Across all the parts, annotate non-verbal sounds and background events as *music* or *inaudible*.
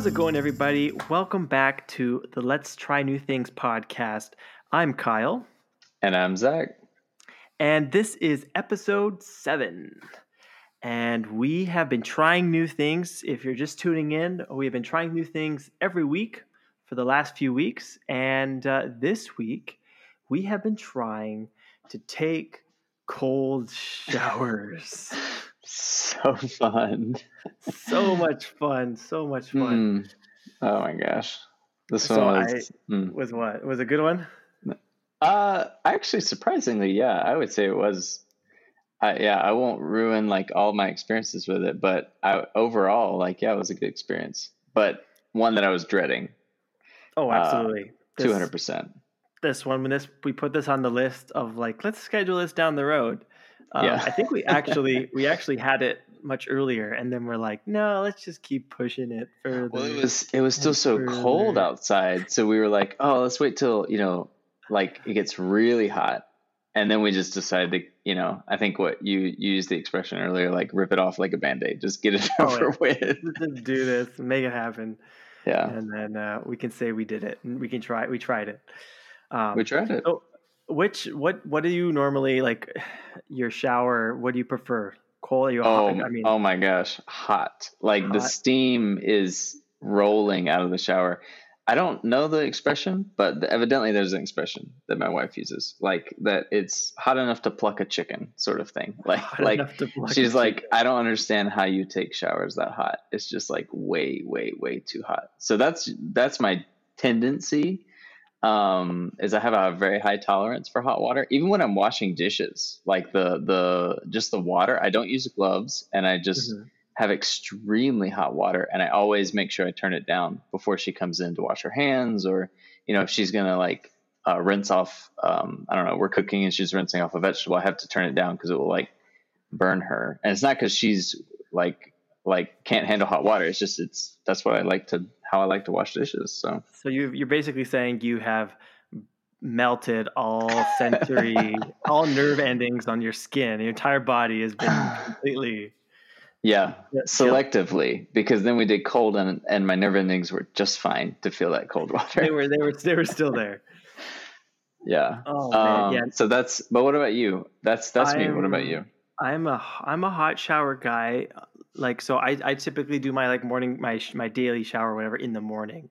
How's it going, everybody? Welcome back to the Let's Try New Things podcast. I'm Kyle, And I'm Zach. and this is episode seven. And we have been trying new things. If you're just tuning in, we have been trying new things every week for the last few weeks. And uh, this week, we have been trying to take cold *laughs* showers. So *laughs* fun. so much fun. So much fun. Mm. Oh my gosh. This So one was. mm. Was what? Was a good one? Uh, actually, surprisingly, yeah, I would say it was. I yeah, I won't ruin like all my experiences with it, but I, overall, like, yeah, it was a good experience, but one that I was dreading, Oh, Uh, absolutely. Two hundred percent. This one, when this we put this on the list of like, let's schedule this down the road. Um, Yeah. I think we actually we actually had it much earlier, and then we're like, no, let's just keep pushing it further. Well, it was it was still and so cold outside, so we were like, oh, let's wait till you know, like it gets really hot, and then we just decided to, you know, I think what you you used the expression earlier, like rip it off like a band aid, just get it *laughs* Oh, over with. Just do this, make it happen, Yeah, and then uh, we can say we did it, and we can try. We tried it. Um, we tried it. So, which what what do you normally like? *sighs* Your shower? What do you prefer? Cold? Are you Oh, hot? I mean, oh my gosh, hot! Like the steam is rolling out of the shower. I don't know the expression, but evidently there's an expression that my wife uses, like that it's hot enough to pluck a chicken, sort of thing. *laughs* Like, hot like she's like. I don't understand how you take showers that hot. It's just like way, way, way too hot. So that's that's my tendency. Um, is I have a very high tolerance for hot water. Even when I'm washing dishes, like the the just the water, I don't use gloves, and I just Mhm. have extremely hot water, and I always make sure I turn it down before she comes in to wash her hands, or you know if she's gonna like uh, rinse off. Um, I don't know. We're cooking and she's rinsing off a vegetable. I have to turn it down because it will like burn her, and it's not because she's like like can't handle hot water. It's just it's that's what I like to how I like to wash dishes. So So you you're basically saying you have melted all sensory, *laughs* all nerve endings on your skin. Your entire body has been *sighs* completely. yeah, selectively because then we did cold and and my nerve endings were just fine to feel that cold water. They were they were they were still there. yeah. Oh man, Um, yeah. So that's. But what about you? That's that's me. What about you? I'm a I'm a hot shower guy. Like so, I, I typically do my like morning my my daily shower or whatever in the morning,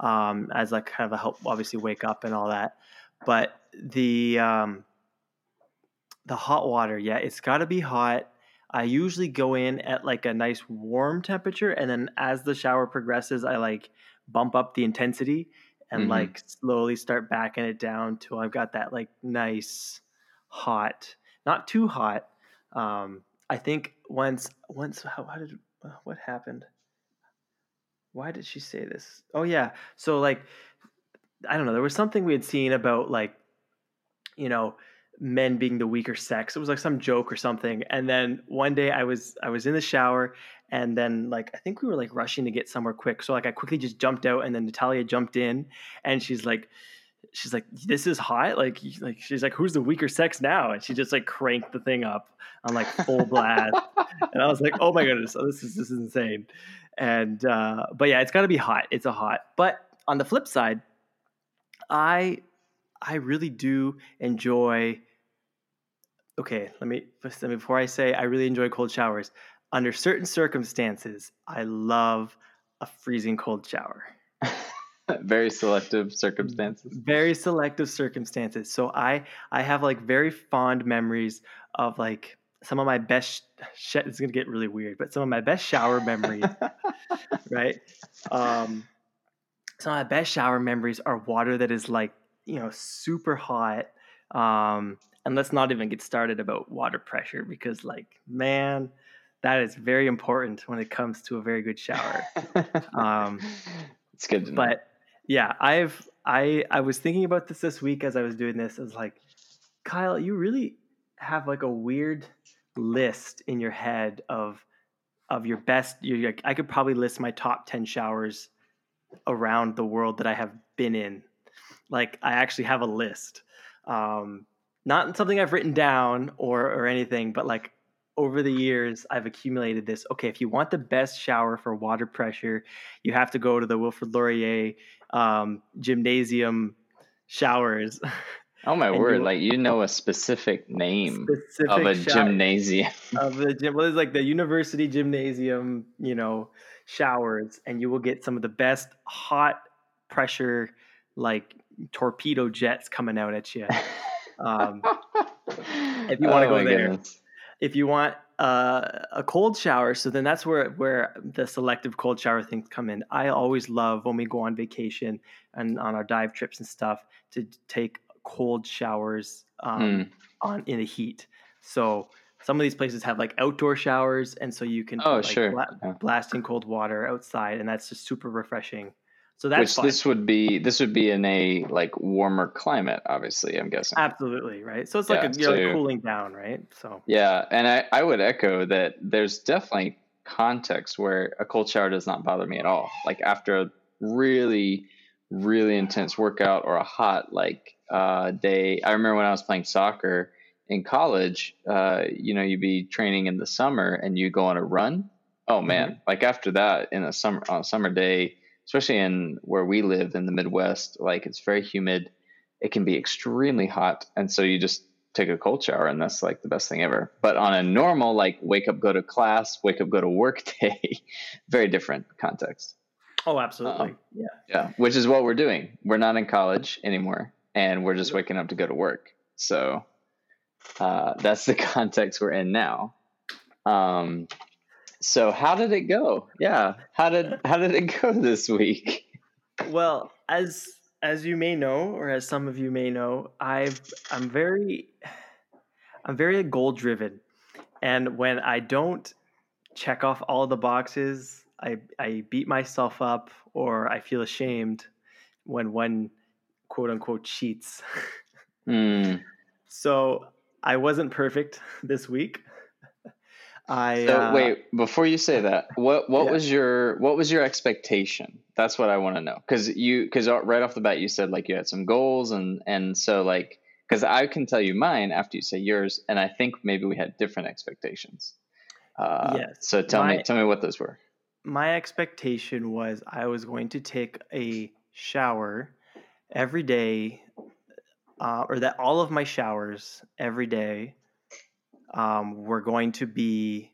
um, as like kind of a help obviously wake up and all that. But the um, the hot water, yeah, it's got to be hot. I usually go in at like a nice warm temperature, and then as the shower progresses, I like bump up the intensity and Mhm. like slowly start backing it down till I've got that like nice hot, not too hot. Um, I think once once how, how did what happened? Why did she say this? Oh yeah, so like I don't know. There was something we had seen about like you know men being the weaker sex. It was like some joke or something. And then one day I was I was in the shower and then like I think we were like rushing to get somewhere quick. So like I quickly just jumped out and then Natalia jumped in and she's like she's like this is hot? Like like she's like who's the weaker sex now? And she just like cranked the thing up on like full blast. *laughs* And I was like oh my goodness this is this is insane. And uh but yeah it's got to be hot. It's a hot. But on the flip side I I really do enjoy okay let me first- let me- before I say I really enjoy cold showers under certain circumstances I love a freezing cold shower *laughs* *laughs* Very selective circumstances. very selective circumstances so i i have like very fond memories of like some of my best sh- it's gonna get really weird but some of my best shower memories *laughs* right um some of my best shower memories are water that is like you know super hot um and let's not even get started about water pressure because like man that is very important when it comes to a very good shower *laughs* Um, it's good to know. but yeah i've i i was thinking about this this week as i was doing this. I was like kyle you really have like a weird list in your head of of your best You're like i could probably list my top 10 showers around the world that i have been in. Like i actually have a list. Um not something i've written down or or anything but like over the years I've accumulated this. Okay, if you want the best shower for water pressure, you have to go to the Wilfrid Laurier um, gymnasium showers. *laughs* Oh my And word! you- Like you know a specific name Specific of a gymnasium. *laughs* of the gym. Well, it's like the university gymnasium, you know, showers, and you will get some of the best hot pressure, like torpedo jets coming out at you. *laughs* Um, if you wanna go there. if you want uh, a cold shower, so then that's where where the selective cold shower things come in. I always love when we go on vacation and on our dive trips and stuff to take cold showers um, Mm. on in the heat. So some of these places have like outdoor showers, and so you can Oh, like, sure. bla- Yeah. blasting cold water outside, and that's just super refreshing. So that's Which fun. this would be this would be in a like warmer climate, obviously. I'm guessing. absolutely right. So it's like Yeah, a, you're like cooling down, right? So Yeah, and I, I would echo that there's definitely context where a cold shower does not bother me at all. Like after a really, really intense workout or a hot like uh, day. I remember when I was playing soccer in college, uh, you know, you'd be training in the summer and you go on a run. Oh man, like after that in a summer on a summer day, especially in where we live in the Midwest, like it's very humid. It can be extremely hot. And so you just take a cold shower and that's like the best thing ever. But on a normal, like wake up, go to class, wake up, go to work *laughs* day, very different context. oh, absolutely, Um, yeah. Yeah. Which is what we're doing. We're not in college anymore and we're just waking up to go to work. So uh, that's the *laughs* context we're in now. Um, so how did it go? Yeah. How did, how did it go this week? Well, as as you may know, or as some of you may know, I've I'm very I'm very goal driven, and when I don't check off all the boxes, I I beat myself up or I feel ashamed when one quote unquote cheats. Hmm. *laughs* so I wasn't perfect this week. I So uh, wait, before you say that, what what Yeah. was your what was your expectation? That's what I want to know. Cuz you cuz right off the bat you said like you had some goals and and so like cuz I can tell you mine after you say yours and I think maybe we had different expectations. Uh Yes. so tell me tell me what those were. my expectation was I was going to take a shower every day, uh, or that all of my showers every day um, were going to be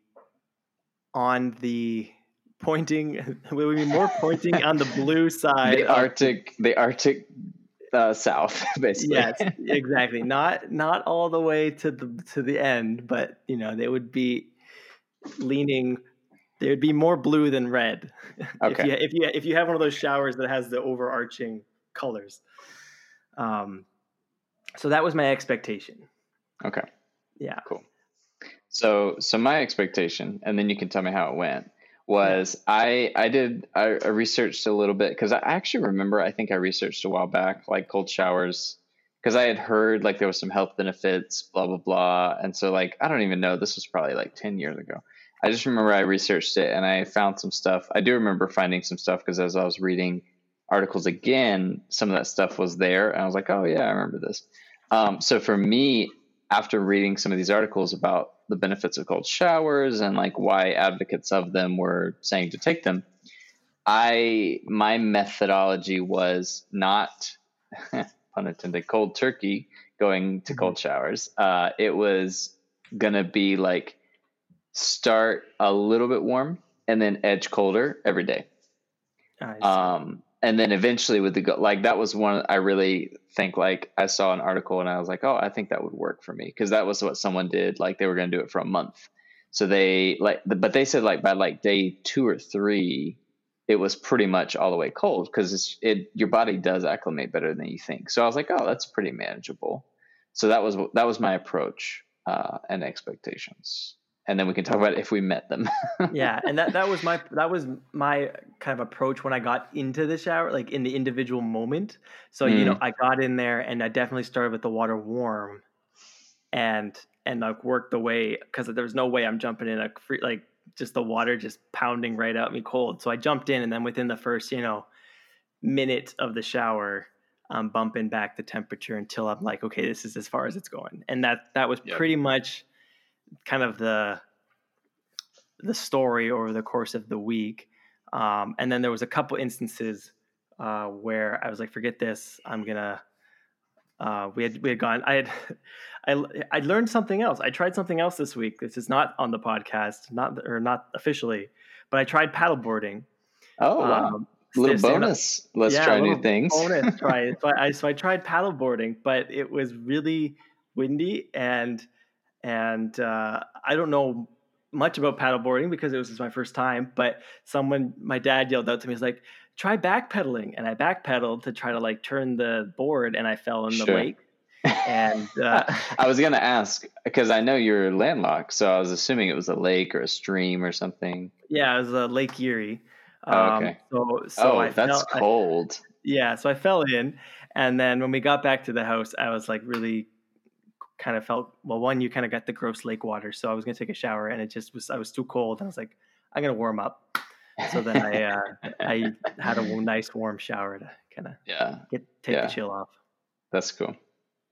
on the pointing. *laughs* We would be more pointing on the blue *laughs* side. The Arctic the Arctic uh, south *laughs* basically. yes, exactly. Not not all the way to the to the end, but you know they would be leaning. They would be more blue than red. if Okay. you if you if you have one of those showers that has the overarching colors. Um, so that was my expectation. Okay. Yeah. So, so my expectation, and then you can tell me how it went, was I I did I, I researched a little bit because I actually remember I think I researched a while back like cold showers because I had heard like there was some health benefits, blah blah blah, and so like I don't even know this was probably like ten years ago. I just remember I researched it and I found some stuff. I do remember finding some stuff because as I was reading articles again, some of that stuff was there, and I was like, oh yeah, I remember this. Um, so for me, after reading some of these articles about the benefits of cold showers and like why advocates of them were saying to take them, I my methodology was not *laughs* pun intended cold turkey going to cold showers. Uh, it was gonna be like start a little bit warm and then edge colder every day. Um and then eventually with the like that was one i really think like i saw an article and i was like oh i think that would work for me. Because that was what someone did like they were going to do it for a month. So they like but they said like by like day two or three it was pretty much all the way cold because it your body does acclimate better than you think. So i was like oh that's pretty manageable. So that was that was my approach uh, and expectations and then we can talk about if we met them *laughs* yeah, and that that was my that was my kind of approach when I got into the shower, like in the individual moment. So you know, mm. I got in there and I definitely started with the water warm, and and like worked the way because there was no way I'm jumping in a free like just the water just pounding right out me cold. So I jumped in and then within the first you know minute of the shower. I'm bumping back the temperature until I'm like, okay, this is as far as it's going, and that that was Yep. pretty much kind of the the story over the course of the week. Um, and then there was a couple instances uh, where I was like, forget this. I'm gonna. Uh, we had we had gone. I had *laughs* I I learned something else. I tried something else this week. This is not on the podcast, not or not officially, but I tried paddleboarding. Oh wow! Um, little bonus. Let's yeah, try new things. bonus. Try so I *laughs* so I tried paddleboarding, but it was really windy and and uh, I don't know much about paddleboarding because it was my first time. But someone, my dad yelled out to me, "He's like, try backpedaling," and I backpedaled to try to like turn the board, and I fell in sure. the lake. *laughs* and uh, I was gonna ask because I know you're landlocked, so I was assuming it was a lake or a stream or something. Yeah, it was a Lake Erie. Um, oh, okay. So, so oh, I that's fell, cold. I, yeah, so I fell in, and then when we got back to the house, I was like really kind of felt well. One, you kind of got the gross lake water, so I was gonna take a shower, and it just was I was too cold, and I was like, I'm gonna warm up. So then I uh, *laughs* I had a nice warm shower to kind of yeah get take yeah. the chill off. That's cool.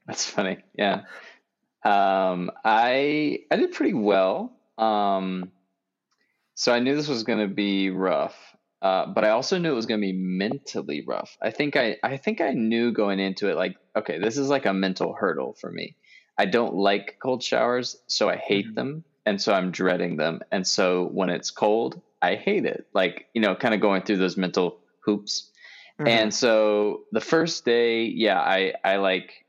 That's funny. Yeah. Um, I I did pretty well. Um, so I knew this was going to be rough, uh, but I also knew it was going to be mentally rough. I think I I think I knew going into it like okay, this is like a mental hurdle for me. I don't like cold showers, so I hate mm-hmm. them, and so I'm dreading them. And so when it's cold, I hate it. Like you know, kind of going through those mental hoops. Mm-hmm. And so the first day, yeah, I I like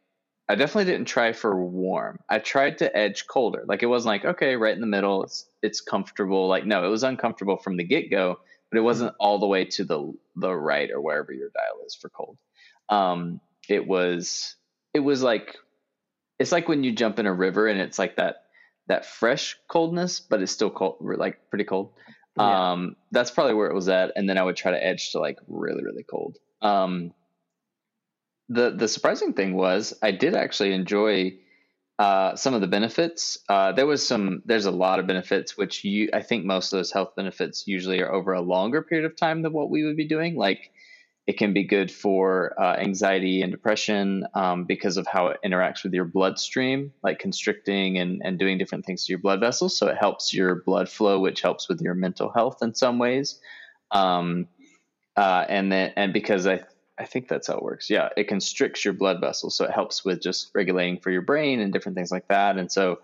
I definitely didn't try for warm. I tried to edge colder. Like it wasn't like okay, right in the middle. It's it's comfortable. Like no, it was uncomfortable from the get go, but it wasn't mm-hmm. all the way to the the right or wherever your dial is for cold. Um, it was it was like it's like when you jump in a river and it's like that that fresh coldness, but it's still cold, like pretty cold. Yeah. Um, that's probably where it was at, and then I would try to edge to like really really cold. Um, the the surprising thing was I did actually enjoy uh, some of the benefits. Uh, there was some. There's a lot of benefits, which you I think most of those health benefits usually are over a longer period of time than what we would be doing. Like it can be good for uh, anxiety and depression um, because of how it interacts with your bloodstream, like constricting and, and doing different things to your blood vessels. So it helps your blood flow, which helps with your mental health in some ways. Um, uh, and then, and because I, I think that's how it works. Yeah, it constricts your blood vessels, so it helps with just regulating for your brain and different things like that. And so,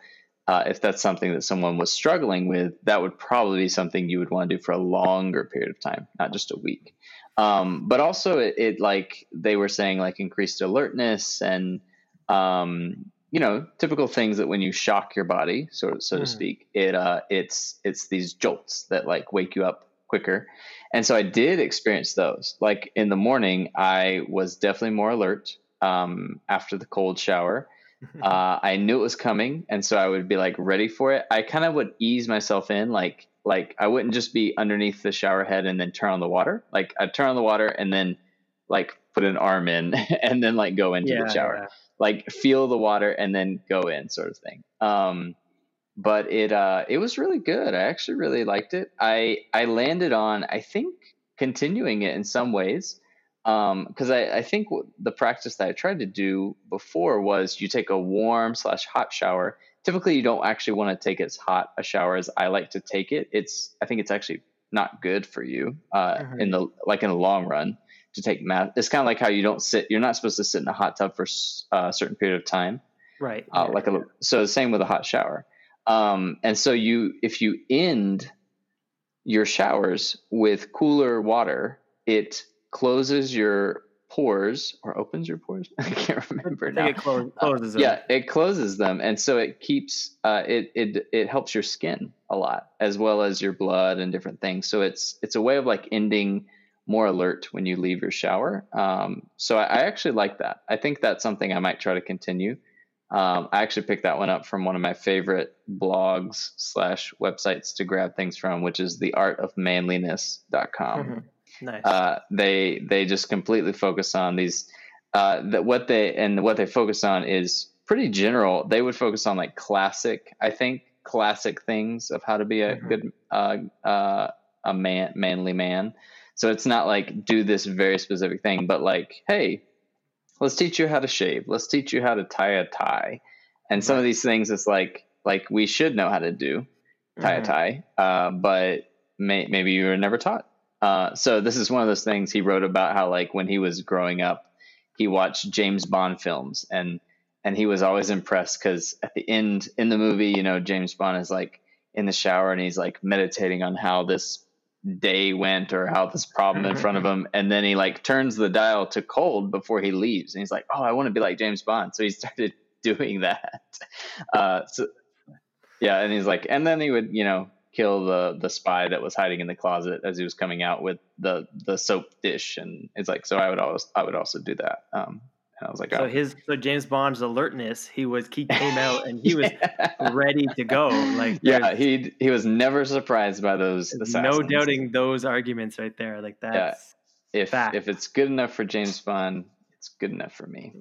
uh, if that's something that someone was struggling with, that would probably be something you would want to do for a longer period of time, not just a week. Um, but also it, it, like they were saying like increased alertness and um, you know typical things that when you shock your body so so mm. to speak it uh, it's it's these jolts that like wake you up quicker. And so I did experience those. Like in the morning I was definitely more alert um, after the cold shower. *laughs* Uh, I knew it was coming and so I would be like ready for it. I kind of would ease myself in like like I wouldn't just be underneath the shower head and then turn on the water. Like I'd turn on the water and then like put an arm in *laughs* and then like go into yeah, the shower. Yeah. Like feel the water and then go in sort of thing. Um but it uh it was really good. I actually really liked it. I I landed on I think continuing it in some ways. Um, because I, I think the practice that I tried to do before was you take a warm slash hot shower typically you don't actually want to take as hot a shower as I like to take it. It's I think it's actually not good for you uh, mm-hmm. in the like in the long run to take math. It's kind of like how you don't sit. You're not supposed to sit in a hot tub for uh, a certain period of time. Right. Uh, yeah, like a so the same with a hot shower. Um, and so you if you end your showers with cooler water, it closes your pores or opens your pores. *laughs* I can't remember now. It clo- closes uh, yeah, it closes them, and so it keeps uh, it it it helps your skin a lot as well as your blood and different things. So it's it's a way of like ending more alert when you leave your shower. Um, so I, I, actually like that. I think that's something I might try to continue. Um, I actually picked that one up from one of my favorite blogs slash websites to grab things from, which is the theartofmanliness.com. Mm-hmm. Nice. Uh, they they just completely focus on these. Uh, that what they and what they focus on is pretty general. They would focus on like classic, I think, classic things of how to be a mm-hmm. good uh, uh, a man, manly man. So it's not like do this very specific thing, but like, hey, let's teach you how to shave. Let's teach you how to tie a tie. And some right. of these things, it's like like we should know how to do tie a tie, uh, but may, maybe you were never taught. Uh, so this is one of those things he wrote about how like when he was growing up, he watched James Bond films and and he was always impressed because at the end in the movie, you know, James Bond is like in the shower and he's like meditating on how this day went or how this problem in front of him and then he like turns the dial to cold before he leaves and he's like oh i want to be like james bond. So he *laughs* started doing that. Uh, so yeah and he's like and then he would you know kill the the spy that was hiding in the closet as he was coming out with the the soap dish and it's like so i would always i would also do that um and I was like, so oh. his so James Bond's alertness, he was he came out and he was *laughs* yeah. ready to go. Like yeah, he he was never surprised by those. Assassins. No doubting those arguments right there. Like that's yeah. if fact. if it's good enough for James Bond, it's good enough for me.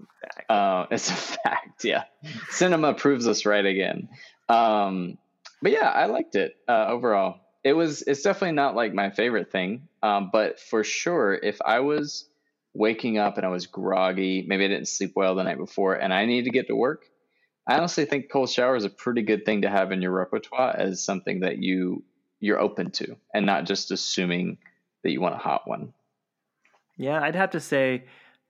Uh, it's a *laughs* fact. Yeah, cinema proves us right again. Um, but yeah, I liked it uh, overall. It was it's definitely not like my favorite thing, um, but for sure, if I was waking up and I was groggy. Maybe I didn't sleep well the night before and I need to get to work. I honestly think cold shower is a pretty good thing to have in your repertoire as something that you you're open to and not just assuming that you want a hot one. Yeah, I'd have to say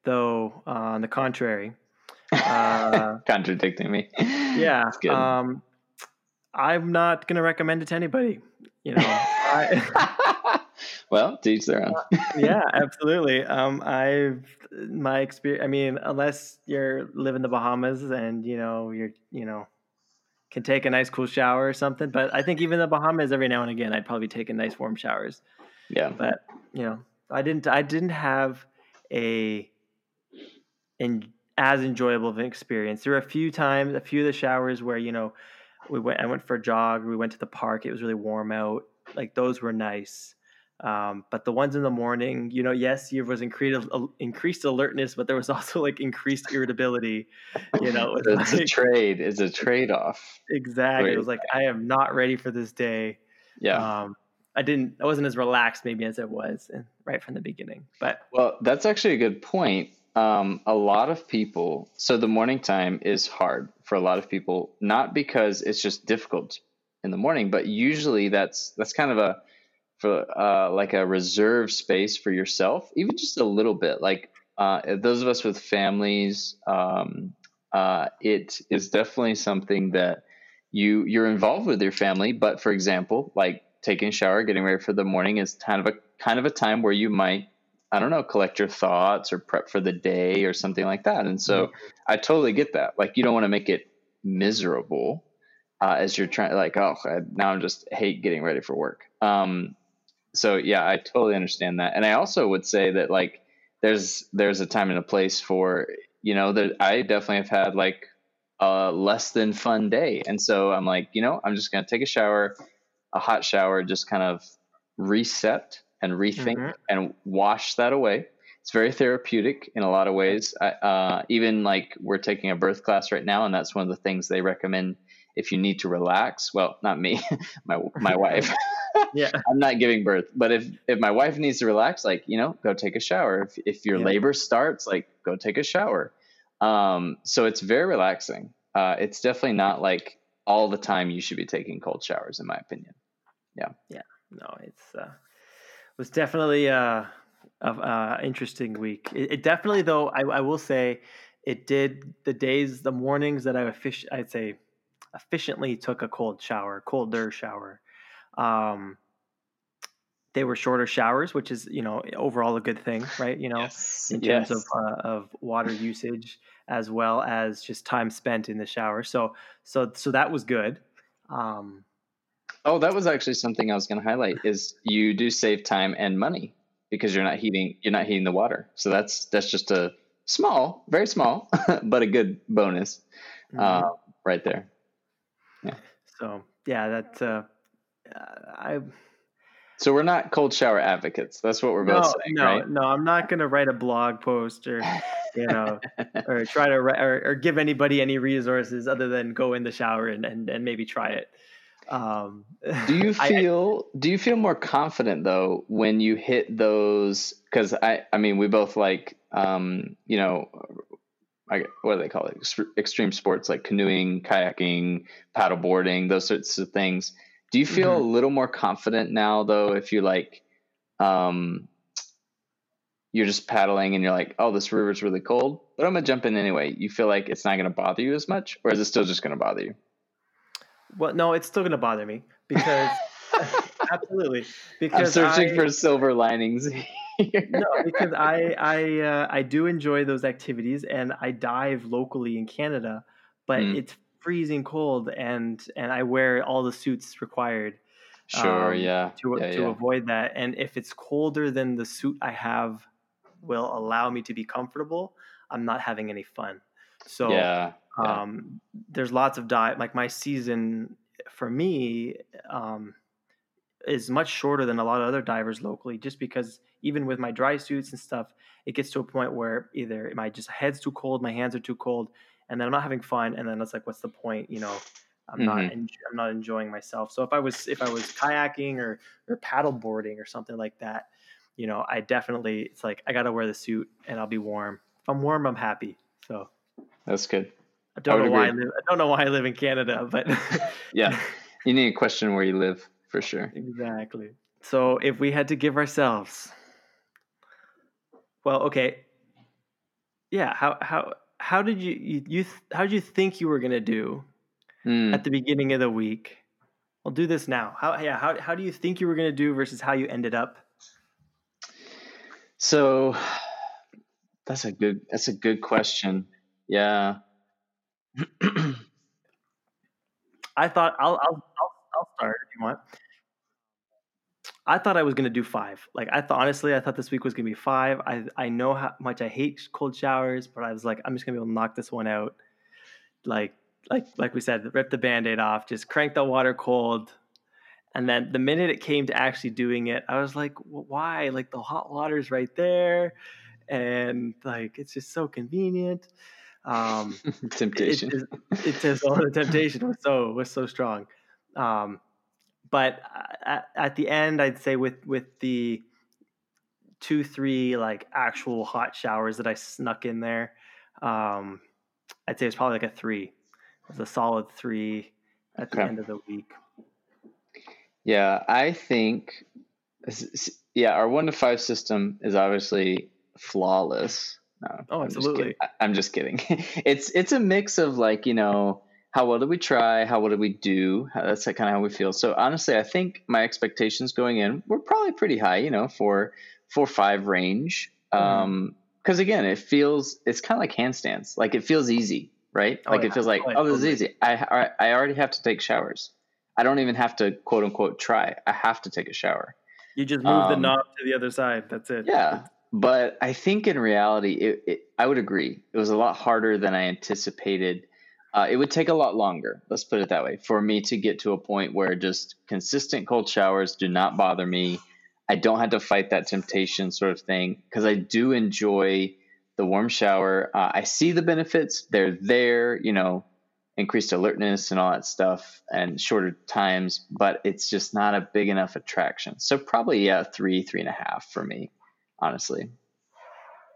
though uh, on the contrary, *laughs* uh, contradicting me. Yeah. Um, I'm not going to recommend it to anybody. You know, I, *laughs* well, teach their own. yeah, absolutely. Um, I've my experience. I mean, unless you're live in the Bahamas and you know you're you know can take a nice cool shower or something. But I think even the Bahamas, every now and again, I'd probably take a nice warm showers. Yeah. But you know, I didn't. I didn't have a in as enjoyable of an experience. There were a few times, a few of the showers where you know we went. I went for a jog. We went to the park. It was really warm out. Like those were nice. Um, but the ones in the morning, you know, yes, there was increased increased alertness, but there was *laughs* also like increased irritability. You know, it it's like, a trade. It's a trade off. Exactly. It was like I am not ready for this day. Yeah. Um, I didn't. I wasn't as relaxed maybe as it was right from the beginning. But well, that's actually a good point. Um, a lot of people. So the morning time is hard for a lot of people, not because it's just difficult in the morning, but usually that's that's kind of a for uh, like a reserve space for yourself, even just a little bit. Like uh, those of us with families, um, uh, it is definitely something that you you're involved with your family. But for example, like taking a shower, getting ready for the morning is kind of a kind of a time where you might I don't know collect your thoughts or prep for the day or something like that. And so mm-hmm. I totally get that. Like you don't want to make it miserable. Uh, as you're trying like oh I, now i'm just hate getting ready for work um, so yeah, I totally understand that. And I also would say that like there's there's a time and a place for you know that I definitely have had like a less than fun day, and so I'm like you know I'm just gonna take a shower, a hot shower, just kind of reset and rethink mm-hmm. and wash that away. It's very therapeutic in a lot of ways. I, uh, even like we're taking a birth class right now, and that's one of the things they recommend if you need to relax. Well, not me, *laughs* my my *laughs* wife. yeah. *laughs* I'm not giving birth. But if if my wife needs to relax, like, you know, go take a shower. If if your yeah. labor starts, like go take a shower. Um, so it's very relaxing. Uh, it's definitely not like all the time you should be taking cold showers, in my opinion. Yeah. Yeah. No, it's uh was definitely uh a uh, interesting week. It, it definitely though, I, I will say it did the days, the mornings that I fish I'd say efficiently took a cold shower, colder shower um, they were shorter showers, which is you know overall a good thing, right? You know, yes. in terms yes. of uh, of water usage as well as just time spent in the shower. So so so that was good. Um, oh, that was actually something I was going to highlight. Is you do save time and money because you're not heating you're not heating the water. So that's that's just a small, very small, *laughs* but a good bonus mm-hmm. uh, right there. Yeah. So yeah, that. Uh, I. So we're not cold shower advocates. That's what we're no, both saying, no, right? No, I'm not going to write a blog post or, you know, *laughs* or try to or, or, give anybody any resources other than go in the shower and and, and maybe try it. Um, do you *laughs* feel I, do you feel more confident though when you hit those? Because I I mean we both like um, you know I, what do they call it? Extreme sports like canoeing, kayaking, paddleboarding, those sorts of things Do you feel mm-hmm. a little more confident now, though, if you like, um, you're just paddling and you're like, oh, this river's really cold, but I'm gonna jump in anyway. You feel like it's not gonna bother you as much, or is it still just gonna bother you? Well, no, it's still gonna bother me because *laughs* absolutely because I'm searching I, for silver linings. *laughs* no, because I I uh, I do enjoy those activities and I dive locally in Canada, but mm. it's freezing cold and and I wear all the suits required. Sure, um, yeah. To yeah, to yeah. avoid that, and if it's colder than the suit I have will allow me to be comfortable, I'm not having any fun. So yeah, yeah. um, there's lots of dive. Like my season for me um, is much shorter than a lot of other divers locally, just because even with my dry suits and stuff, it gets to a point where either my just head's too cold, my hands are too cold, and then I'm not having fun, and then it's like, what's the point? You know, I'm mm-hmm. not en- I'm not enjoying myself. So if I was if I was kayaking or or paddle boarding or something like that, you know, I definitely it's like I got to wear the suit and I'll be warm. If I'm warm, I'm happy. So that's good. I don't I know why I live. I don't know why I live in Canada, *laughs* but yeah, you need to question where you live for sure. Exactly. So if we had to give ourselves, well, okay, yeah. How how how did you you, you how did you think you were gonna do mm. at the beginning of the week? I'll do this now. How yeah how how do you think you were gonna do versus how you ended up? So *sighs* that's a good that's a good question. Yeah. *clears throat* I thought I'll, I'll I'll I'll start if you want. I thought I was gonna do five. Like I thought honestly, I thought this week was gonna be five. I I know how much I hate cold showers, but I was like, I'm just gonna be able to knock this one out. Like like like we said, rip the band-aid off, just crank the water cold. And then the minute it came to actually doing it, I was like, why? Like the hot water's right there. And like it's just so convenient. Um *laughs* temptation. It, it, it just all the temptation was so was so strong. Um but at, at the end, I'd say with with the two three like actual hot showers that I snuck in there, um, I'd say it's probably like a three. It was a solid three at the okay. end of the week. Yeah, I think. Yeah, our one to five system is obviously flawless. No, oh, absolutely. I'm just kidding. I'm just kidding. *laughs* it's it's a mix of like you know how well did we try? How well did we do? That's kind of how we feel. So honestly, I think my expectations going in were probably pretty high. You know, for four five range. Mm-hmm. Um, because again, it feels it's kind of like handstands. Like it feels easy, right? Oh, like yeah. it feels like oh, oh this totally. is easy. I I already have to take showers. I don't even have to quote unquote try. I have to take a shower. You just move um, the knob to the other side. That's it. Yeah. But I think in reality, it, it, I would agree. It was a lot harder than I anticipated uh, it would take a lot longer, let's put it that way, for me to get to a point where just consistent cold showers do not bother me. I don't have to fight that temptation sort of thing because I do enjoy the warm shower. Uh, I see the benefits, they're there, you know, increased alertness and all that stuff and shorter times, but it's just not a big enough attraction. So probably, yeah, three, three and a half for me, honestly.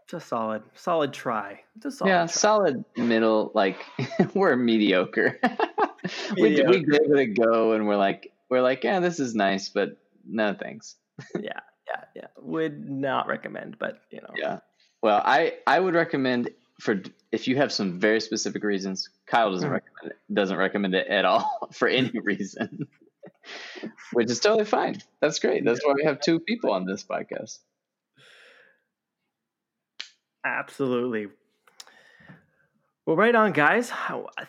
It's a solid, solid try. It's a solid yeah, try. solid middle. Like *laughs* we're mediocre. *laughs* mediocre. we, we gave it a go, and we're like, we're like, yeah, this is nice, but no thanks. *laughs* yeah, yeah, yeah. Would not recommend, but you know. Yeah. Well, I I would recommend for if you have some very specific reasons. Kyle doesn't mm. recommend it. Doesn't recommend it at all for any reason, which is totally fine. That's great. That's why we have two people on this podcast. Absolutely. Well, right on, guys.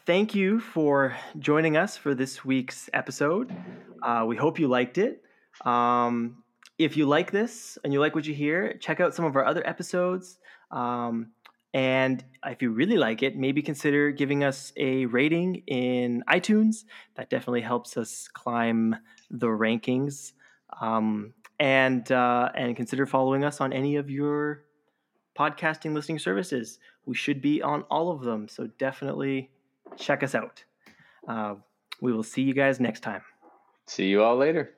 Thank you for joining us for this week's episode. Uh, we hope you liked it. Um, if you like this and you like what you hear, check out some of our other episodes. Um, and if you really like it, maybe consider giving us a rating in iTunes. That definitely helps us climb the rankings. Um, and uh, and consider following us on any of your podcasting listening services. We should be on all of them. So definitely check us out. Uh, we will see you guys next time. See you all later.